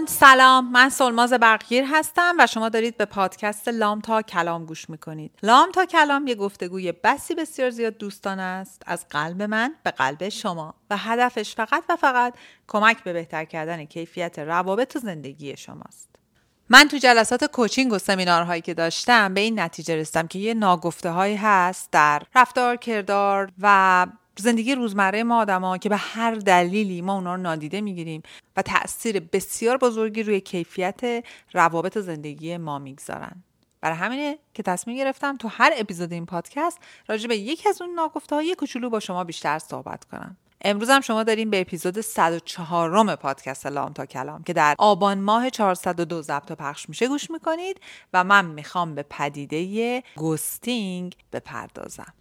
دوستان سلام. من سلماز برقگیر هستم و شما دارید به پادکست لام تا کلام گوش می‌کنید. لام تا کلام یه گفتگوی بسی بسیار زیاد دوستان است. از قلب من به قلب شما. و هدفش فقط و فقط کمک به بهتر کردن کیفیت روابط و زندگی شماست. من تو جلسات کوچینگ و سمینارهایی که داشتم به این نتیجه رسیدم که یه ناگفته هایی هست در رفتار کردار و زندگی روزمره ما آدما که به هر دلیلی ما اونا رو نادیده می‌گیریم و تاثیر بسیار بزرگی روی کیفیت روابط زندگی ما می‌گذارن. برای همینه که تصمیم گرفتم تو هر اپیزود این پادکست راجع به یکی از اون ناگفته های کوچولو با شما بیشتر صحبت کنم. امروز هم شما داریم به اپیزود 104 پادکست لام تا کلام که در آبان ماه 402 ضبط و پخش میشه گوش می‌کنید و من می‌خوام به پدیده گوستینگ بپردازم.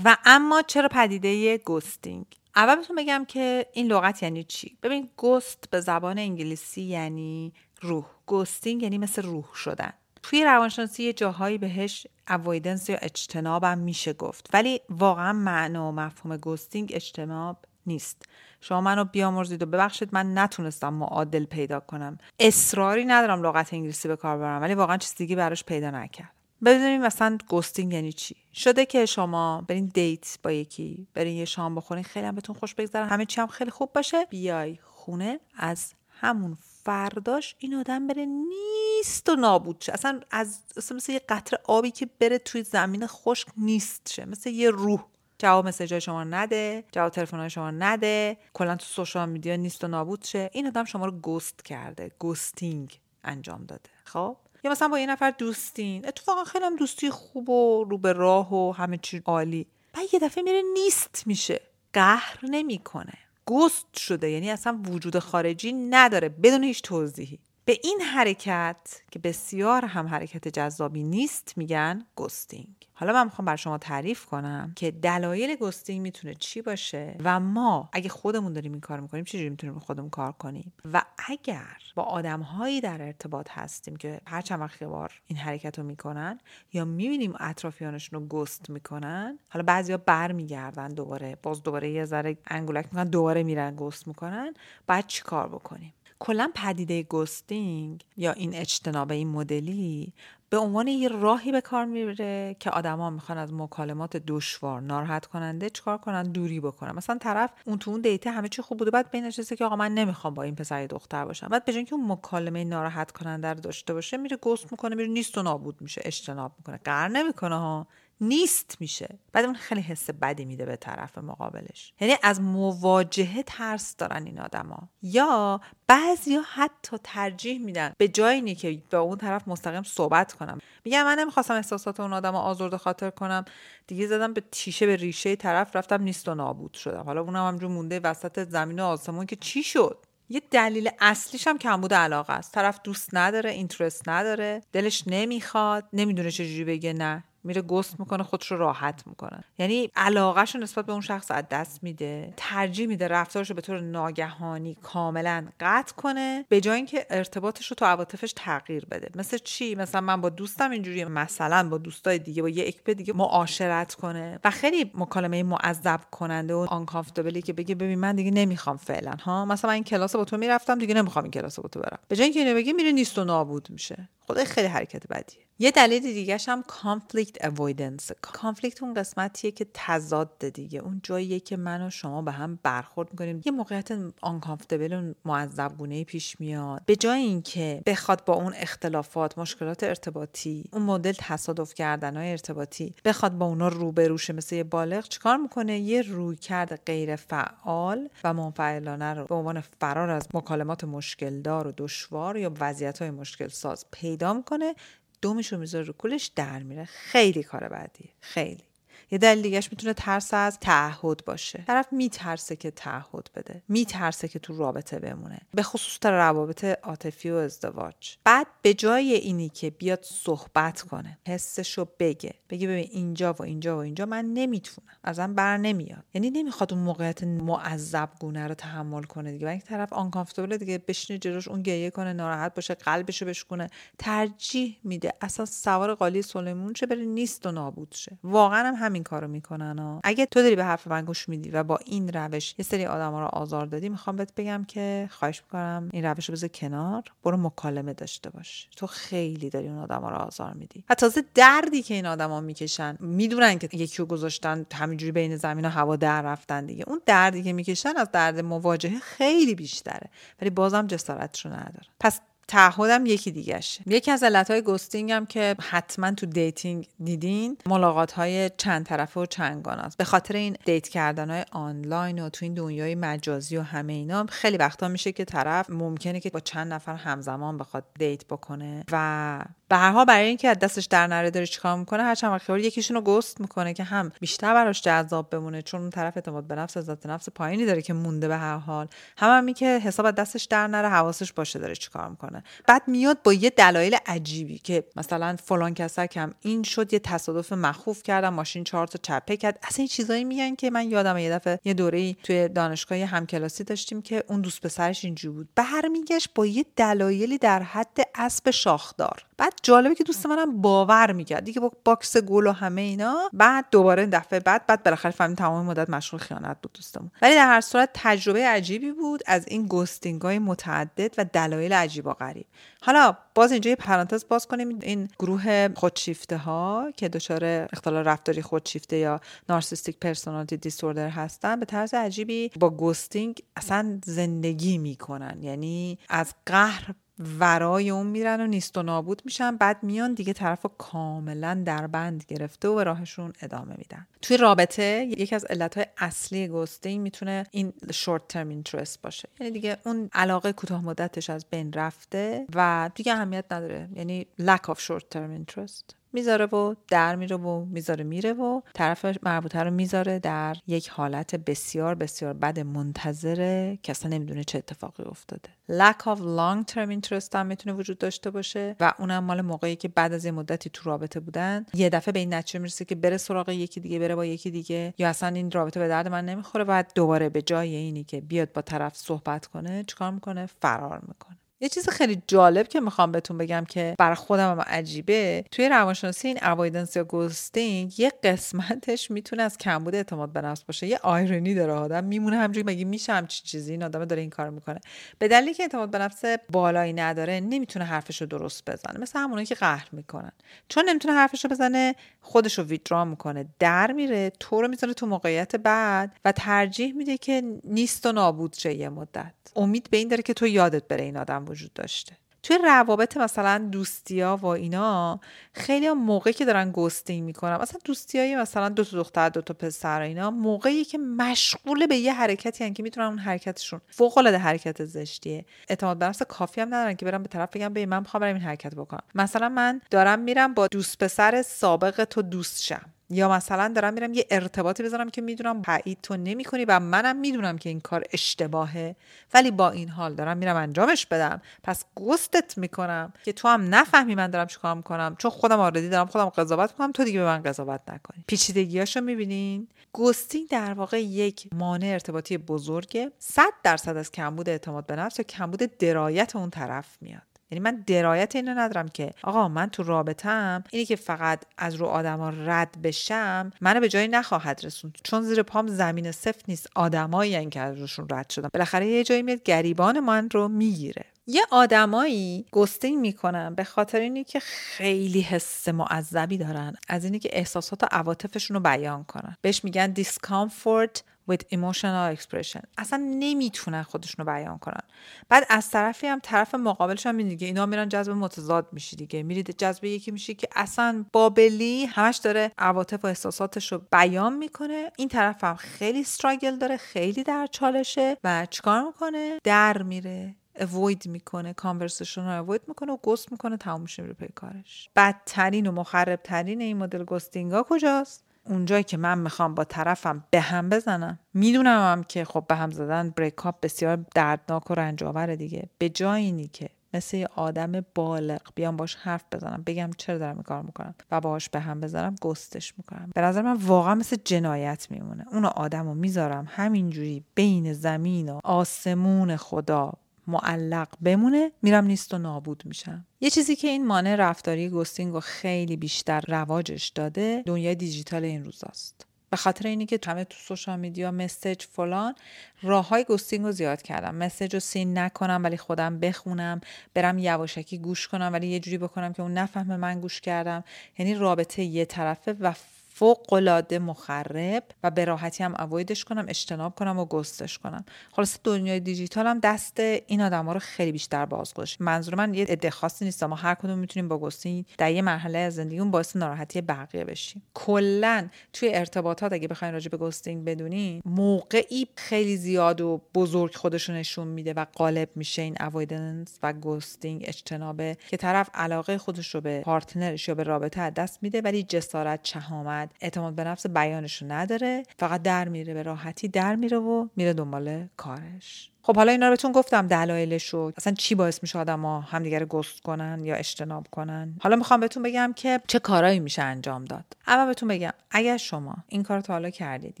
و اما چرا پدیده ghosting اول بهتون بگم که این لغت یعنی چی؟ ببین ghost به زبان انگلیسی یعنی روح. ghosting یعنی مثل روح شدن. توی روانشناسی یه جاهایی بهش avoidance یا اجتنابم میشه گفت. ولی واقعا معنا و مفهوم ghosting اجتناب نیست. شما منو بیامرزید و ببخشید من نتونستم معادل پیدا کنم. اصراری ندارم لغت انگلیسی به کار برم ولی واقعا چیز دیگه براش پیدا نکردم بدونیم مثلا ghosting یعنی چی؟ شده که شما برین date با یکی برین یه شام بخورین خیلی هم بهتون خوش بگذره. همه چی هم خیلی خوب باشه. بیای خونه از همون فرداش این آدم بره نیست و نابود شه. اصلا از اصلا مثل یه قطر آبی که بره توی زمین خشک نیست شه. مثل یه روح. جواب مسیجای شما نده. جواب تلفن شما نده. کلا تو سوشال میدیا نیست و نابود شه. این آدم شما رو گوست کرده. گوستینگ انجام داده. خب؟ یا مثلا با یه نفر دوستین. اتفاقا خیلی هم دوستی خوب و رو به راه و همه چی عالی. بعد یه دفعه میره نیست میشه. قهر نمی‌کنه. ghost شده. یعنی اصلا وجود خارجی نداره. بدون هیچ توضیحی. به این حرکت که بسیار هم حرکت جذابی نیست میگن ghosting. حالا من می‌خوام بر شما تعریف کنم که دلایل ghosting می‌تونه چی باشه و ما اگه خودمون داریم این کار می‌کنیم چجوری می‌تونیم خودمون کار کنیم؟ و اگر با آدمهایی در ارتباط هستیم که هر چند وقت بار این حرکت رو می‌کنن یا می‌بینیم اطرافیانشون رو ghost می‌کنن حالا بعضیا برمیگردن دوباره باز دوباره یه ذره انگولک می‌کنن دوباره میرن ghost می‌کنن بعد چیکار بکنیم؟ کلا پدیده گستینگ یا این اجتناب این مدلی به عنوان یه راهی به کار می‌بره که آدما می‌خوان از مکالمات دشوار ناراحت کننده چکار کنن دوری بکنن. مثلا طرف اون تو اون دیته همه چی خوب بوده بعد بین نشسته که آقا من نمی‌خوام با این پسر دختر باشم. بعد به که اون مکالمه ناراحت کننده رو داشته باشه میره گست می‌کنه میره نیست و نابود میشه اجتناب می‌کنه. قهر نمی‌کنه ها. نیست میشه. بعد اون خیلی حس بدی میده به طرف مقابلش. یعنی از مواجهه ترس دارن این آدما. یا بعضیا حتی ترجیح میدن به جایی که با اون طرف مستقیم صحبت کنم. میگم من نمی‌خواستم احساسات اون آدم آزرده خاطر کنم. دیگه زدم به تیشه به ریشه طرف رفتم نیست و نابود شدم. حالا اونم همجور مونده وسط زمین و آسمون که چی شد؟ یه دلیل اصلیش هم کمبود علاقه است. طرف دوست نداره اینترست نداره دلش نمی‌خواد نمی‌دونه چجوری بگه نه. میره گست می‌کنه خودش رو راحت می‌کنه. یعنی علاقهش رو نسبت به اون شخص از دست میده. ترجیح میده رفتارش رو به طور ناگهانی کاملا قطع کنه به جای اینکه ارتباطش رو تو عواطفش تغییر بده. مثل چی؟ مثلا من با دوستم اینجوری مثلا با دوستای دیگه با یه اکپ دیگه معاشرت کنه. و خیلی مکالمه معذب کننده و uncomfortable ی که بگه ببین من دیگه نمی‌خوام فعلا ها. مثلا من این کلاس با تو می‌رفتم دیگه نمی‌خوام این کلاس با تو برم. به جای اینکه اینو بگه میره نیست و نابود میشه. خدا خیلی حرکت بدیه. یه دلیل دیگه هم conflict avoidance conflict اون قسمتیه که تضاد دیگه. اون جاییه که من و شما به هم برخورد می‌کنیم. یه موقعیت uncomfortable و معذب پیش میاد. به جای اینکه بخواد با اون اختلافات مشکلات ارتباطی اون مدل تصادف کردن های ارتباطی بخواد با اونا روبروشه مثل یه بالغ چیکار می‌کنه؟ یه روی کرد غیر فعال و منفعلانه رو به عنوان فرار از مکالمات مشکلدار و دشوار یا وضعیت های مشکل ساز پیدا می‌کنه دومش رو می‌ذاره رو کولش در میره. خیلی کار بعدی خیلی. یه دلیل دیگهش می‌تونه ترس از تعهد باشه. طرف میترسه که تعهد بده. میترسه که تو رابطه بمونه. به خصوص در روابط عاطفی و ازدواج. بعد به جای اینی که بیاد صحبت کنه حسشو بگه. بگه ببین اینجا و اینجا و اینجا من نمی‌تونم. ازم بر نمیاد. یعنی نمی‌خواد اون موقعیت معذب گونه رو تحمل کنه دیگه. این طرف آنکامفتبل دیگه بشینه جلوش اون گریه کنه ناراحت باشه قلبشو بشکونه. ترجیح میده. اصلا سوار قالی سلیمون چه بره نیست و نابود شه. واقعا هم همین کارو می‌کنن ها اگه تو داری به حرف من گوش میدی و با این روش یه سری آدما رو آزار دادی می‌خوام بهت بگم که خواهش می‌کنم این روش رو بذار کنار برو مکالمه داشته باش. تو خیلی داری اون آدما رو آزار میدی. و تازه دردی که این آدما می‌کشن می‌دونن که یکی رو گذاشتن همینجوری بین زمین و هوا در رفتن دیگه. اون دردی که می‌کشن از درد مواجهه خیلی بیشتره ولی بازم جسارتشو ندارن پس تعهدم یکی دیگهشه یکی از علتهای ghosting هم که حتما تو dating دیدین ملاقات های چند طرفه و چندگانه است. به خاطر این date کردن های آنلاین و تو این دنیای مجازی و همه اینا خیلی وقتا میشه که طرف ممکنه که با چند نفر همزمان بخواد date بکنه و به هر حال برای اینکه از دستش در نره داره چیکار می‌کنه هر چند وقت یکیشون رو ghost می‌کنه که هم بیشتر براش جذاب بمونه چون اون طرف اعتماد به نفس عزت نفس پایینی داره که مونده به هر حال. هم, هم که حساب دستش در نره حواسش باشه داره چیکار می‌کنه. بعد میاد با یه دلایل عجیبی که مثلا فلان کسکم این شد یه تصادف مخوف کردم ماشین چهار تا چپه کرد. اصلا این چیزایی میگن که من یادم یه دفعه یه دوره توی دانشگاه همکلاسی داشتیم که اون دوست پسرش اینجوری بود. برمیگشت با یه دلایلی در حد اسب شاخدار. بعد جالبه که دوست منم باور می‌کرد. دیگه با box گل و همه اینا. بعد دوباره دفعه بعد بعد بالاخره فهمید تمام مدت مشغول خیانت بود دوستمون. ولی در هر صورت تجربه عجیبی بود از این ghosting های متعدد و دلایل عجیب و غریب. حالا باز اینجا یه پرانتز باز کنیم. این گروه خودشیفته ها که دچار اختلال رفتاری خودشیفته یا narcissistic personality disorder هستن به طرز عجیبی با ghosting اصلا زندگی می‌کنن. یعنی از قهر ورای اون میرن و نیست و نابود میشن. بعد میان دیگه طرف کاملا در بند گرفته و به راهشون ادامه میدن. توی رابطه یکی از علتهای اصلی ghosting می‌تونه این short term interest باشه. یعنی دیگه اون علاقه کوتاه مدتش از بین رفته و دیگه اهمیت نداره. یعنی lack of short term interest. می‌ذاره و در میره و می‌ذاره میره و طرف مربوطه رو می‌ذاره در یک حالت بسیار بسیار بد منتظره که اصلا نمی‌دونه چه اتفاقی افتاده. Lack of long term interest هم می‌تونه وجود داشته باشه و اونم مال موقعی که بعد از یه مدتی تو رابطه بودن یه دفعه به این نتیجه می‌رسه که بره سراغ یکی دیگه بره با یکی دیگه یا اصلا این رابطه به درد من نمی‌خوره بعد دوباره به جای اینی که بیاد با طرف صحبت کنه چیکار می‌کنه؟ فرار می‌کنه. یه چیز خیلی جالب که می‌خوام بهتون بگم که برای خودم هم عجیبه. توی روانشناسی این اوایدنس یا گوستینگ یه قسمتش می‌تونه از کمبود اعتماد به نفس باشه. یه آیرونی داره آدم. میمونه همجوری مگه میشه همچین چیزی؟ این آدم داره این کار می‌کنه. به دلیلی که اعتماد به نفس بالایی نداره نمی‌تونه حرفش رو درست بزنه. مثل همونایی که قهر می‌کنن. چون نمی‌تونه حرفش رو بزنه خودش رو ویدرا می‌کنه. در میره تو رو می‌ذاره تو موقعیت بعد و ترجیح میده که نیست و نابود شه یه مدت. امید به این داره که تو یادت بره این آدم وجود داشته. توی روابط مثلا دوستیا و اینا خیلی موقعی که دارن گوستینگ می‌کنن. مثلا دوستیای مثلا دو تا دختر دو تا پسر اینا موقعی که مشغول به یه حرکتی هن که می‌تونن اون حرکتشون فوق العاده حرکت زشتیه. اعتماد به نفس کافی هم ندارن که برم به طرف بگم به من می‌خوام برم این حرکت بکنم. مثلا من دارم میرم با دوست پسر سابق تو دوست شم. یا مثلا دارم میرم یه ارتباطی بذارم که می‌دونم تایید تو نمی‌کنی و منم می‌دونم که این کار اشتباهه ولی با این حال دارم میرم انجامش بدم. پس ghost ت می‌کنم که تو هم نفهمی من دارم چیکار می‌کنم. چون خودم already دارم خودم قضاوت کنم تو دیگه به من قضاوت نکنی. پیچیدگیاشو می‌بینین. ghosting در واقع یک مانع ارتباطی بزرگه. صد درصد از کمبود اعتماد به نفس یا کمبود درایت اون طرف میاد. یعنی من درایت اینو ندارم که آقا من تو رابطم اینی که فقط از رو آدما رد بشم منو به جایی نخواهد رسوند. چون زیر پام زمین سفت نیست آدمایی که از روشون رد شدم بالاخره یه جایی میاد گریبان من رو می‌گیره. یه آدمایی ghosting می‌کنن به خاطر اینی که خیلی حس معذبی دارن. از اینی که احساسات و عواطفشون رو بیان کنن. بهش میگن discomfort with emotional expression. اصلا نمی‌تونن خودشون رو بیان کنن. بعد از طرفی هم طرف مقابلش هم دیگه اینا میرن جذب متضاد میشی دیگه. میرید جذب یکی میشی که اصلا بابلی همش داره عواطف و احساساتش رو بیان می‌کنه. این طرف هم خیلی استراگل داره خیلی در چالشه و چیکار می‌کنه؟ در میره avoid می‌کنه conversation رو avoid می‌کنه و ghost می‌کنه تموم میشه میره پی کارش. بدترین و مخربترین این مدل ghosting ها کجاست؟ اونجایی که من می‌خوام با طرفم به هم بزنم می‌دونم هم که خب به هم زدن breakup بسیار دردناک و رنج دیگه. به جای اینی که مثل آدم بالغ بیام باش حرف بزنم بگم چرا دارم کار می‌کنم و باهاش به هم بزنم ghost ش می‌کنم. به نظر من واقعا مثل جنایت میمونه. اون آدم رو می‌ذارم همینجوری بین زمین و آسمون خدا. معلق بمونه میرم نیست و نابود میشم. یه چیزی که این مانع رفتاری ghosting رو خیلی بیشتر رواجش داده دنیای دیجیتال این روزاست. به خاطر اینی که همه تو social media message فلان راه های ghosting رو زیاد کردم. message رو seen نکنم ولی خودم بخونم برم یواشکی گوش کنم ولی یه جوری بکنم که اون نفهمه من گوش کردم. یعنی رابطه یه طرفه و فوق مخرب و به راحتی هم avoid ش کنم اجتناب کنم و ghost ش کنم. خلاص دنیای دیجیتال هم دست این آدم ها رو خیلی بیشتر باز گذاشت منظور من یه عده خاصی نیست ما هر کدوم می‌تونیم با ghosting در یه مرحله از زندگیمون باعث ناراحتی بقیه بشیم. کلا توی ارتباطات اگه بخواین راجع به ghosting بدونین موقعی خیلی زیاد و بزرگ خودش نشون میده و غالب میشه این avoidance و ghosting اجتنابه که طرف علاقه خودش رو به partner ش یا به رابطه دست میده ولی جسارت شهامت اعتماد به نفس بیانش رو نداره فقط در میره به راحتی در میره و میره دنبال کارش. خب حالا اینا رو بهتون گفتم دلایلش رو. اصلا چی باعث میشه آدما همدیگه رو ghost کنن یا اجتناب کنن؟ حالا می‌خوام بهتون بگم که چه کارایی میشه انجام داد. اما بهتون بگم اگر شما این کار تا حالا کردید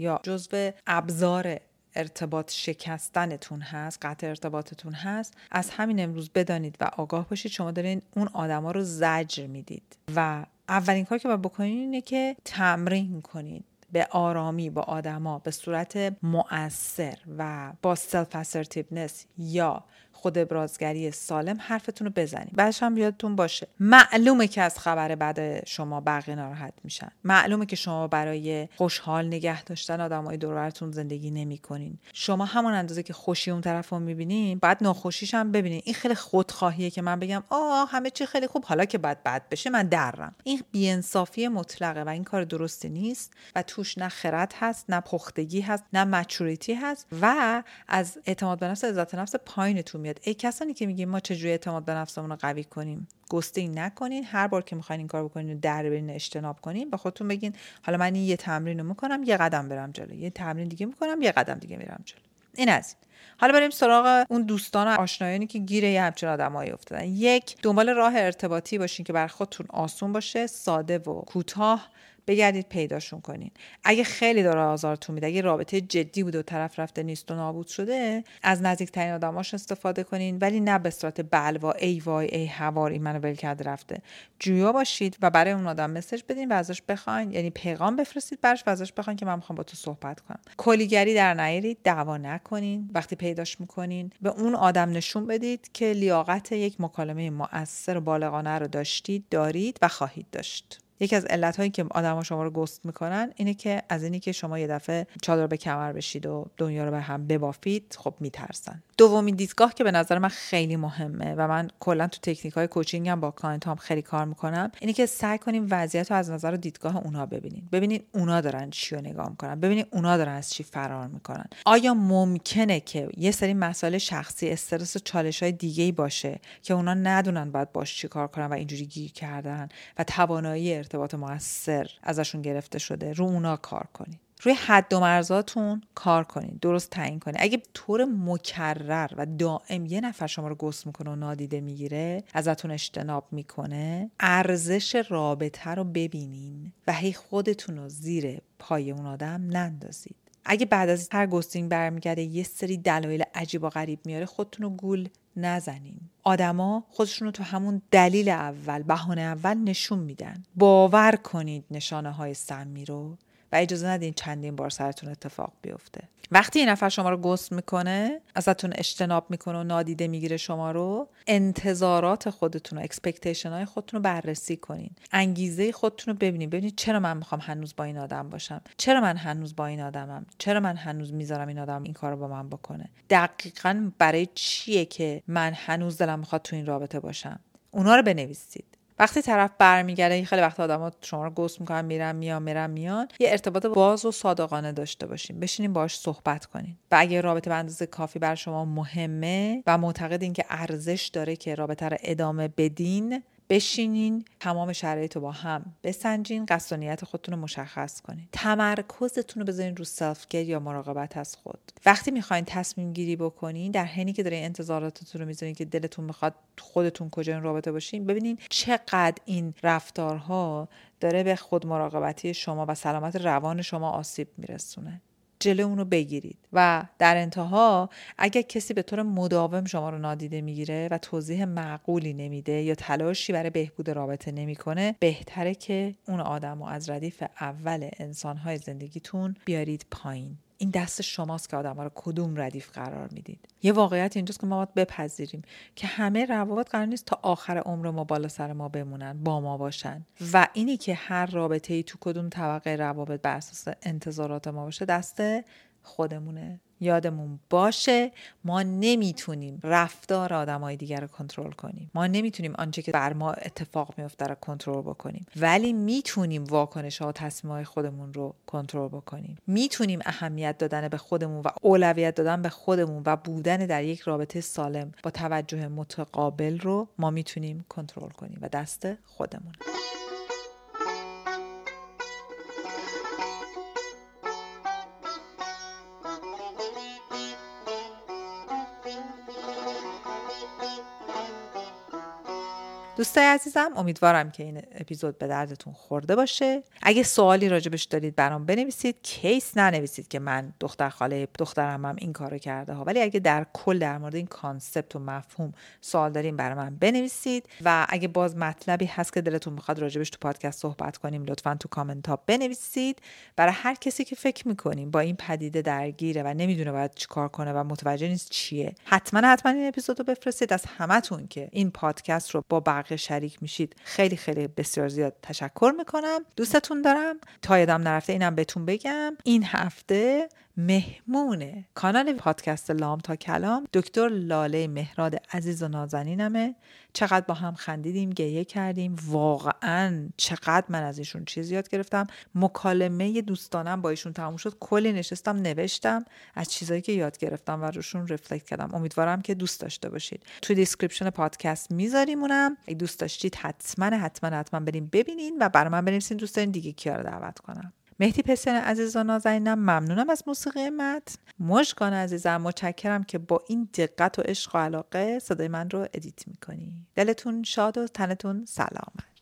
یا جزو ابزار ارتباط شکستنتون هست قطع ارتباطتون هست از همین امروز بدانید و آگاه باشید شما دارین اون آدما رو زجر می‌دید و اولین کار که باید بکنید اینه که تمرین کنید به آرامی با آدما به صورت مؤثر و با سلف یا خود ابرازگری سالم حرفتون رو بزنید. بعدش هم یادتون باشه. معلومه که از خبر بعد شما بقیه ناراحت میشن. معلومه که شما برای خوشحال نگه داشتن آدمای دور زندگی نمی‌کنین. شما همون اندازه که خوشی اون طرف رو می‌بینین بعد ناخوشیش هم ببینین. این خیلی خودخواهیه که من بگم آه همه چی خیلی خوب حالا که بعد بد بشه من درم. این بیانصافی مطلقه و این کار درستی نیست و توش نه خرد هست نه پختگی هست نه مچوریتی هست و از اعتماد به نفس عزت نفس پایینتون میاد. ای کسانی که میگیم ما چجوری اعتماد به نفسمون رو قوی کنیم؟ گستینگ نکنین. هر بار که می‌خواین این کار بکنین و در برین اجتناب کنین به خودتون بگین حالا من این یه تمرین رو می‌کنم یه قدم برم جلو. یه تمرین دیگه می‌کنم یه قدم دیگه میرم جلو. این از این. حالا بریم سراغ اون دوستان و آشنایانی که گیره یه همچین آدمایی افتادن. یک دنبال راه ارتباطی باشین که بر خودتون آسون باشه ساده و کوتاه. بگردید پیداشون کنین. اگه خیلی داره آزارتون میده اگه رابطه جدی بوده و طرف رفته نیست و نابود شده از نزدیکترین آدماش استفاده کنین ولی نه به صورت بلوا ای وای ای هوار این منو ول کرده رفته. جویا باشید و برای اون آدم مسج بدین و ازش بخواین. یعنی پیغام بفرستید برش و ازش بخواین که من می‌خوام با تو صحبت کنم. کلیگری در نیارید دعوا نکنین. وقتی پیداش می‌کنین به اون آدم نشون بدید که لیاقت یک مکالمه مؤثر و بالغانه رو داشتید دارید و خواهید داشت. یکی از علت هایی که آدما شما رو گست می‌کنن اینه که از اینی که شما یه دفعه چادر به کمر بشید و دنیا رو به هم ببافید خب میترسن. دومین دیدگاه که به نظر من خیلی مهمه و من کلا تو تکنیک های coaching هم با client هام خیلی کار می‌کنم اینه که سعی کنیم وضعیت رو از نظر دیدگاه اونها ببینیم. ببینید اونا دارن چی رو نگاه می‌کنن. ببینید اونا دارن از چی فرار می‌کنن. آیا ممکنه که یه سری مسائل شخصی استرس و چالش های دیگه باشه که اونا ندونن باید باش چی کار کنن و اینجوری گیر کردن و توانایی ارتباط موثر ازشون گرفته شده. رو اونا کار کنید روی حد و مرزاتون کار کنید درست تعیین کنید اگه طور مکرر و دائم یه نفر شما رو ghost می‌کنه و نادیده می‌گیره ازتون اجتناب می‌کنه ارزش رابطه رو ببینین و هی خودتون رو زیر پای اون آدم نندازید. اگه بعد از هر ghosting برمیگرده یه سری دلایل عجیب و غریب میاره خودتون رو گول نزنین. آدما خودشون رو تو همون دلیل اول بهانه اول نشون میدن. باور کنید نشانه های سمی رو. و اجازه ندین چندین بار سرتون اتفاق بیفته. وقتی این نفر شما رو ghost می‌کنه ازتون اجتناب می‌کنه و نادیده می‌گیره شما رو انتظارات خودتون و expectation های خودتون رو بررسی کنین. انگیزه خودتون رو ببینید ببینید چرا من می‌خوام هنوز با این آدم باشم؟ چرا من هنوز با این آدمم؟ چرا من هنوز می‌ذارم این آدم این کار رو با من بکنه؟ دقیقا برای چیه که من هنوز دلم می‌خواد تو این رابطه باشم؟ اونا رو بنویسید. وقتی طرف برمیگرده خیلی وقت آدما شما رو ghost می‌کنن میرن میان میرن میان. یه ارتباط باز و صادقانه داشته باشین. بشینین باش صحبت کنین. و اگه رابطه به اندازه کافی بر شما مهمه و معتقدین که ارزش داره که رابطه رو ادامه بدین بشینین تمام شرایط رو با هم بسنجین قصد و نیت خودتون رو مشخص کنین. تمرکزتون رو بذارین رو self یا مراقبت از خود. وقتی می‌خواین تصمیم گیری بکنین در حینی که دارین انتظاراتتون رو می‌ذارین که دلتون می‌خواد خودتون کجا این رابطه باشین ببینین چقدر این رفتارها داره به خود مراقبتی شما و سلامت روان شما آسیب میرسونه. جلو اونو بگیرید. و در انتها اگر کسی به طور مداوم شما رو نادیده می‌گیره و توضیح معقولی نمیده یا تلاشی برای بهبود رابطه نمی‌کنه بهتره که اون آدم رو از ردیف اول انسانهای زندگیتون بیارید پایین. این دست شماست که آدم ها رو کدوم ردیف قرار می‌دید. یه واقعیت اینجاست که ما باید بپذیریم که همه روابط قرار نیست تا آخر عمر ما بالا سر ما بمونن با ما باشن. و اینی که هر رابطه ای تو کدوم طبقه روابط بر اساس انتظارات ما باشه دست خودمونه. یادمون باشه ما نمی‌تونیم رفتار آدمای دیگر رو کنترل کنیم. ما نمی‌تونیم آنچه که بر ما اتفاق میفته رو کنترل بکنیم. ولی می‌تونیم واکنش ها و تصمیم های خودمون رو کنترل بکنیم. می‌تونیم اهمیت دادن به خودمون و اولویت دادن به خودمون و بودن در یک رابطه سالم با توجه متقابل رو ما می‌تونیم کنترل کنیم و دست خودمون دوستای عزیزم امیدوارم که این اپیزود به دردتون خورده باشه. اگه سوالی راجبش دارید برام بنویسید. case ننویسید که من دختر خاله دخترم هم این کارو کرده ها. ولی اگه در کل در مورد این concept و مفهوم سوال دارین برای من بنویسید. و اگه باز مطلبی هست که دلتون می‌خواد راجبش تو پادکست صحبت کنیم لطفا تو کامنت ها بنویسید. برای هر کسی که فکر می‌کنیم با این پدیده درگیره و نمی‌دونه باید چیکار کنه و متوجه نیست چیه حتما حتما این اپیزود رو بفرستید. از همتون که این پادکست رو با بقیه شریک میشید. خیلی خیلی بسیار زیاد تشکر می‌کنم. دوستتون دارم. تا یادم نرفته اینم بهتون بگم. این هفته مهمون کانال پادکست لام تا کلام دکتر لاله مهراد عزیز و نازنینمه. چقدر با هم خندیدیم گریه کردیم. واقعا چقدر من از ایشون چیز یاد گرفتم. مکالمه دوستانم با ایشون تموم شد. کلی نشستم نوشتم. از چیزایی که یاد گرفتم و روشون reflect کردم. امیدوارم که دوست داشته باشید. تو description پادکست میذاریمونم. اگه دوست داشتید حتما حتما حتما برین ببینین و برای من بنویسین دوست دیگه کیا رو دعوت کنم. مهدی پسر عزیز و نازنینم ممنونم از موسیقی متن. مشکان عزیزم متشکرم که با این دقت و عشق و علاقه صدای من رو ادیت می‌کنی. دلتون شاد و تنتون سلامت.